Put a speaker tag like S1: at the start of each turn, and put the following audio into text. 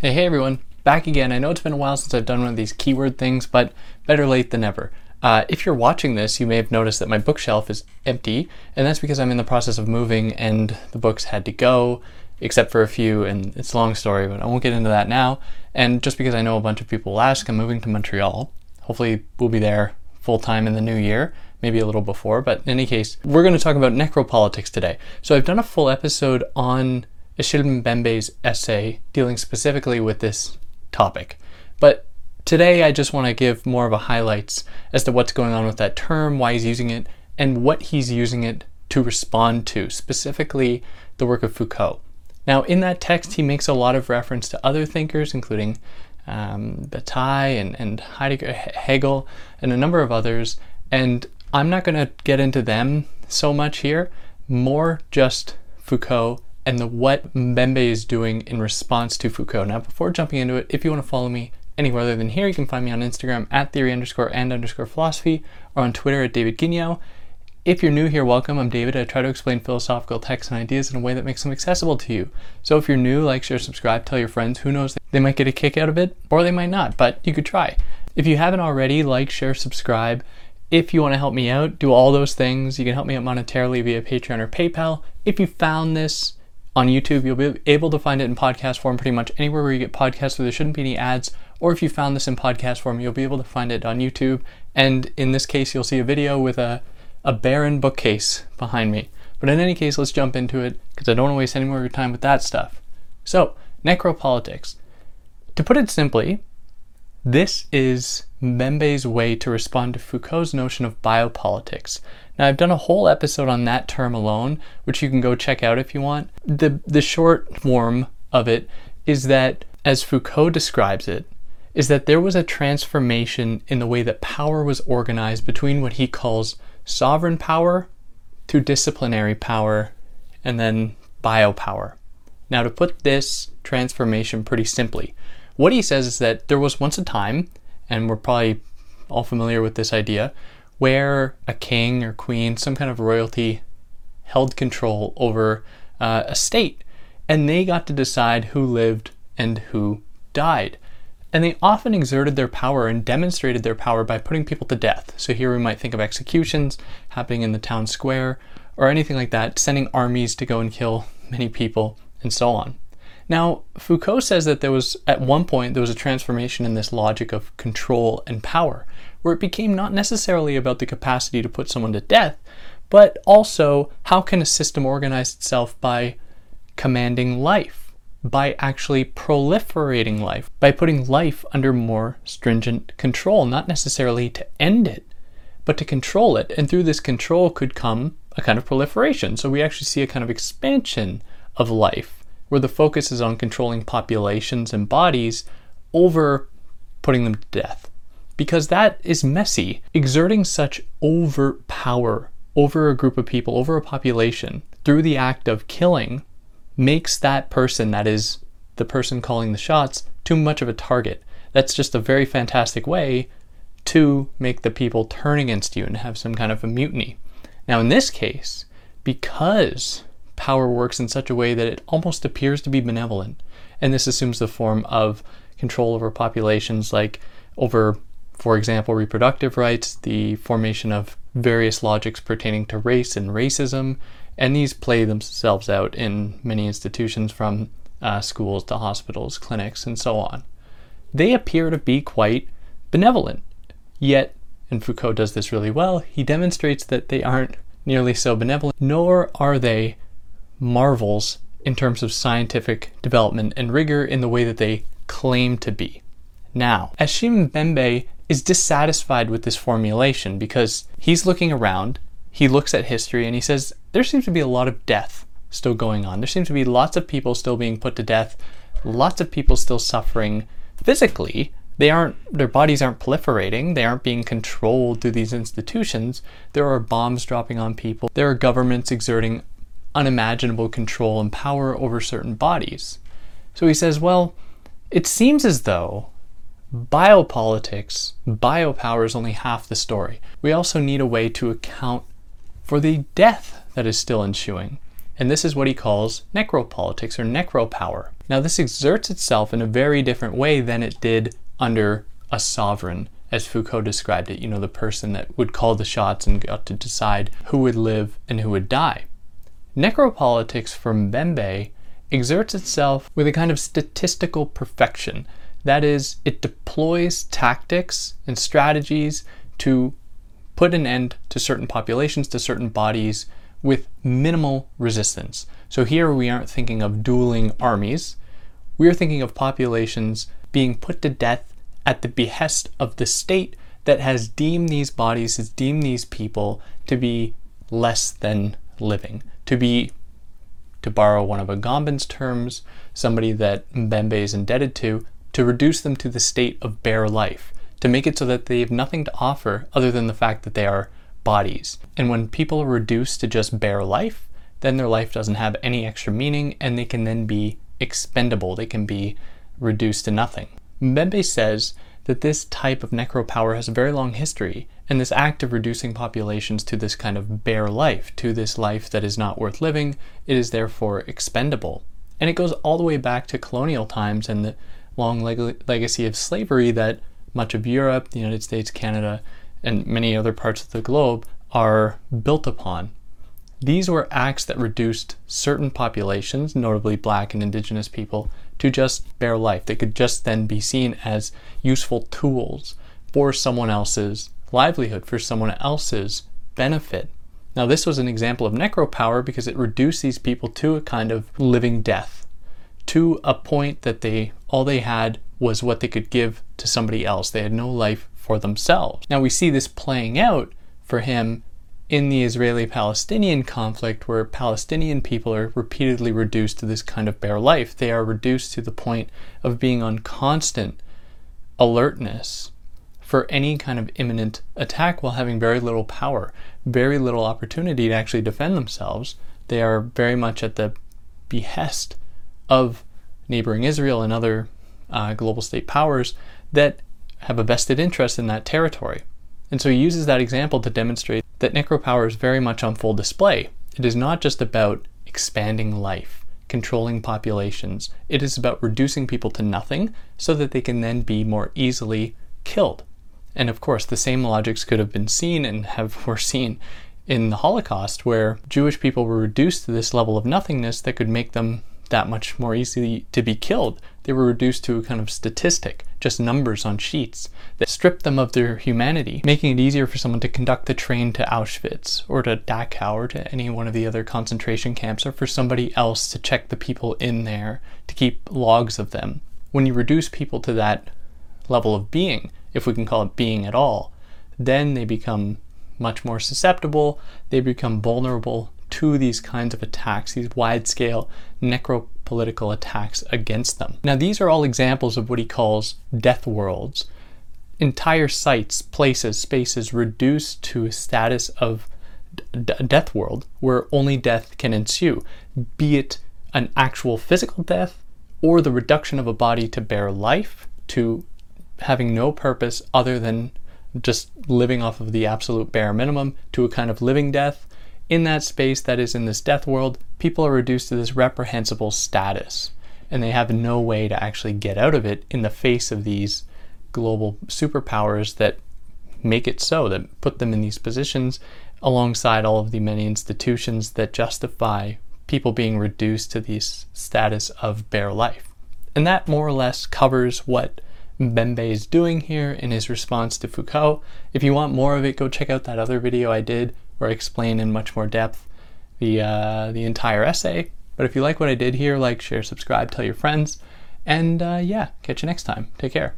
S1: Hey, hey everyone, back again. I know it's been a while since I've done one of these keyword things, but better late than never. Uh, if you're watching this, you may have noticed that my bookshelf is empty, and that's because I'm in the process of moving and the books had to go, except for a few, and it's a long story, but I won't get into that now. And just because I know a bunch of people will ask, I'm moving to Montreal. Hopefully, we'll be there full time in the new year, maybe a little before, but in any case, we're going to talk about necropolitics today. So I've done a full episode on Achille Mbembe's essay dealing specifically with this topic. But today I just want to give more of a highlights as to what's going on with that term, why he's using it, and what he's using it to respond to, specifically the work of Foucault. Now, in that text, he makes a lot of reference to other thinkers, including um, Bataille and, and Heidegger, Hegel, and a number of others. And I'm not going to get into them so much here, more just Foucault and the what Mbembe is doing in response to Foucault. Now, before jumping into it, if you want to follow me anywhere other than here, you can find me on Instagram at theory underscore and underscore philosophy or on Twitter at David Guignion. If you're new here, welcome. I'm David. I try to explain philosophical texts and ideas in a way that makes them accessible to you. So if you're new, like, share, subscribe, tell your friends. Who knows? They might get a kick out of it, or they might not, but you could try. If you haven't already, like, share, subscribe. If you want to help me out, do all those things. You can help me out monetarily via Patreon or PayPal. If you found this on YouTube. You'll be able to find it in podcast form pretty much anywhere where you get podcasts where there shouldn't be any ads. Or if you found this in podcast form, you'll be able to find it on YouTube. And in this case, you'll see a video with a, a barren bookcase behind me. But in any case, let's jump into it because I don't want to waste any more of your time with that stuff. So, necropolitics. To put it simply, this is Mbembe's way to respond to Foucault's notion of biopolitics. Now, I've done a whole episode on that term alone, which you can go check out if you want. The, the short form of it is that, as Foucault describes it, is that there was a transformation in the way that power was organized between what he calls sovereign power to disciplinary power and then biopower. Now, to put this transformation pretty simply, what he says is that there was once a time, and we're probably all familiar with this idea, where a king or queen, some kind of royalty, held control over uh, a state, and they got to decide who lived and who died. And they often exerted their power and demonstrated their power by putting people to death. So here we might think of executions happening in the town square or anything like that, sending armies to go and kill many people and so on. Now, Foucault says that there was, at one point, there was a transformation in this logic of control and power, where it became not necessarily about the capacity to put someone to death, but also how can a system organize itself by commanding life, by actually proliferating life, by putting life under more stringent control, not necessarily to end it, but to control it. And through this control could come a kind of proliferation. So we actually see a kind of expansion of life where the focus is on controlling populations and bodies over putting them to death. Because that is messy. Exerting such overt power over a group of people, over a population, through the act of killing, makes that person, that is the person calling the shots, too much of a target. That's just a very fantastic way to make the people turn against you and have some kind of a mutiny. Now, in this case, because power works in such a way that it almost appears to be benevolent. And this assumes the form of control over populations, like over, for example, reproductive rights, the formation of various logics pertaining to race and racism, and these play themselves out in many institutions from uh, schools to hospitals, clinics, and so on. They appear to be quite benevolent, yet, and Foucault does this really well, he demonstrates that they aren't nearly so benevolent, nor are they marvels in terms of scientific development and rigor in the way that they claim to be. Now, Achille Mbembe is dissatisfied with this formulation because he's looking around, he looks at history, and he says there seems to be a lot of death still going on. There seems to be lots of people still being put to death, lots of people still suffering physically. They aren't their bodies aren't proliferating, they aren't being controlled through these institutions. There are bombs dropping on people. There are governments exerting unimaginable control and power over certain bodies. So he says, well, it seems as though biopolitics, biopower is only half the story. We also need a way to account for the death that is still ensuing. And this is what he calls necropolitics or necropower. Now, this exerts itself in a very different way than it did under a sovereign, as Foucault described it, you know, the person that would call the shots and got to decide who would live and who would die. Necropolitics for Mbembe exerts itself with a kind of statistical perfection. That is, it deploys tactics and strategies to put an end to certain populations, to certain bodies, with minimal resistance. So here we aren't thinking of dueling armies, we are thinking of populations being put to death at the behest of the state that has deemed these bodies, has deemed these people to be less than living, to be, to borrow one of Agamben's terms, somebody that Mbembe is indebted to, to reduce them to the state of bare life, to make it so that they have nothing to offer other than the fact that they are bodies. And when people are reduced to just bare life, then their life doesn't have any extra meaning and they can then be expendable, they can be reduced to nothing. Mbembe says that this type of necropower has a very long history, and this act of reducing populations to this kind of bare life, to this life that is not worth living, it is therefore expendable. And it goes all the way back to colonial times and the long leg- legacy of slavery that much of Europe, the United States, Canada, and many other parts of the globe are built upon. These were acts that reduced certain populations, notably black and indigenous people, to just bare life. They could just then be seen as useful tools for someone else's livelihood, for someone else's benefit. Now, this was an example of necropower because it reduced these people to a kind of living death, to a point that they all they had was what they could give to somebody else. They had no life for themselves. Now, we see this playing out for him in the Israeli Palestinian conflict, where Palestinian people are repeatedly reduced to this kind of bare life, they are reduced to the point of being on constant alertness for any kind of imminent attack while having very little power, very little opportunity to actually defend themselves. They are very much at the behest of neighboring Israel and other uh, global state powers that have a vested interest in that territory. And so he uses that example to demonstrate that necropower is very much on full display. It is not just about expanding life, controlling populations. It is about reducing people to nothing so that they can then be more easily killed. And of course, the same logics could have been seen and have were seen in the Holocaust, where Jewish people were reduced to this level of nothingness that could make them that much more easily to be killed. They were reduced to a kind of statistic, just numbers on sheets, that stripped them of their humanity, making it easier for someone to conduct the train to Auschwitz or to Dachau or to any one of the other concentration camps, or for somebody else to check the people in there, to keep logs of them. When you reduce people to that level of being, if we can call it being at all, then they become much more susceptible, they become vulnerable to these kinds of attacks, these wide scale necropolitical attacks against them. Now, these are all examples of what he calls death worlds. Entire sites, places, spaces reduced to a status of d- death world where only death can ensue, be it an actual physical death or the reduction of a body to bare life, to having no purpose other than just living off of the absolute bare minimum, to a kind of living death in that space that is in this death world, people are reduced to this reprehensible status, and they have no way to actually get out of it in the face of these global superpowers that make it so, that put them in these positions alongside all of the many institutions that justify people being reduced to this status of bare life. And that more or less covers what Mbembe is doing here in his response to Foucault. If you want more of it, go check out that other video I did I explain in much more depth the uh, the entire essay. But if you like what I did here, like, share, subscribe, tell your friends, and uh, yeah, catch you next time. Take care.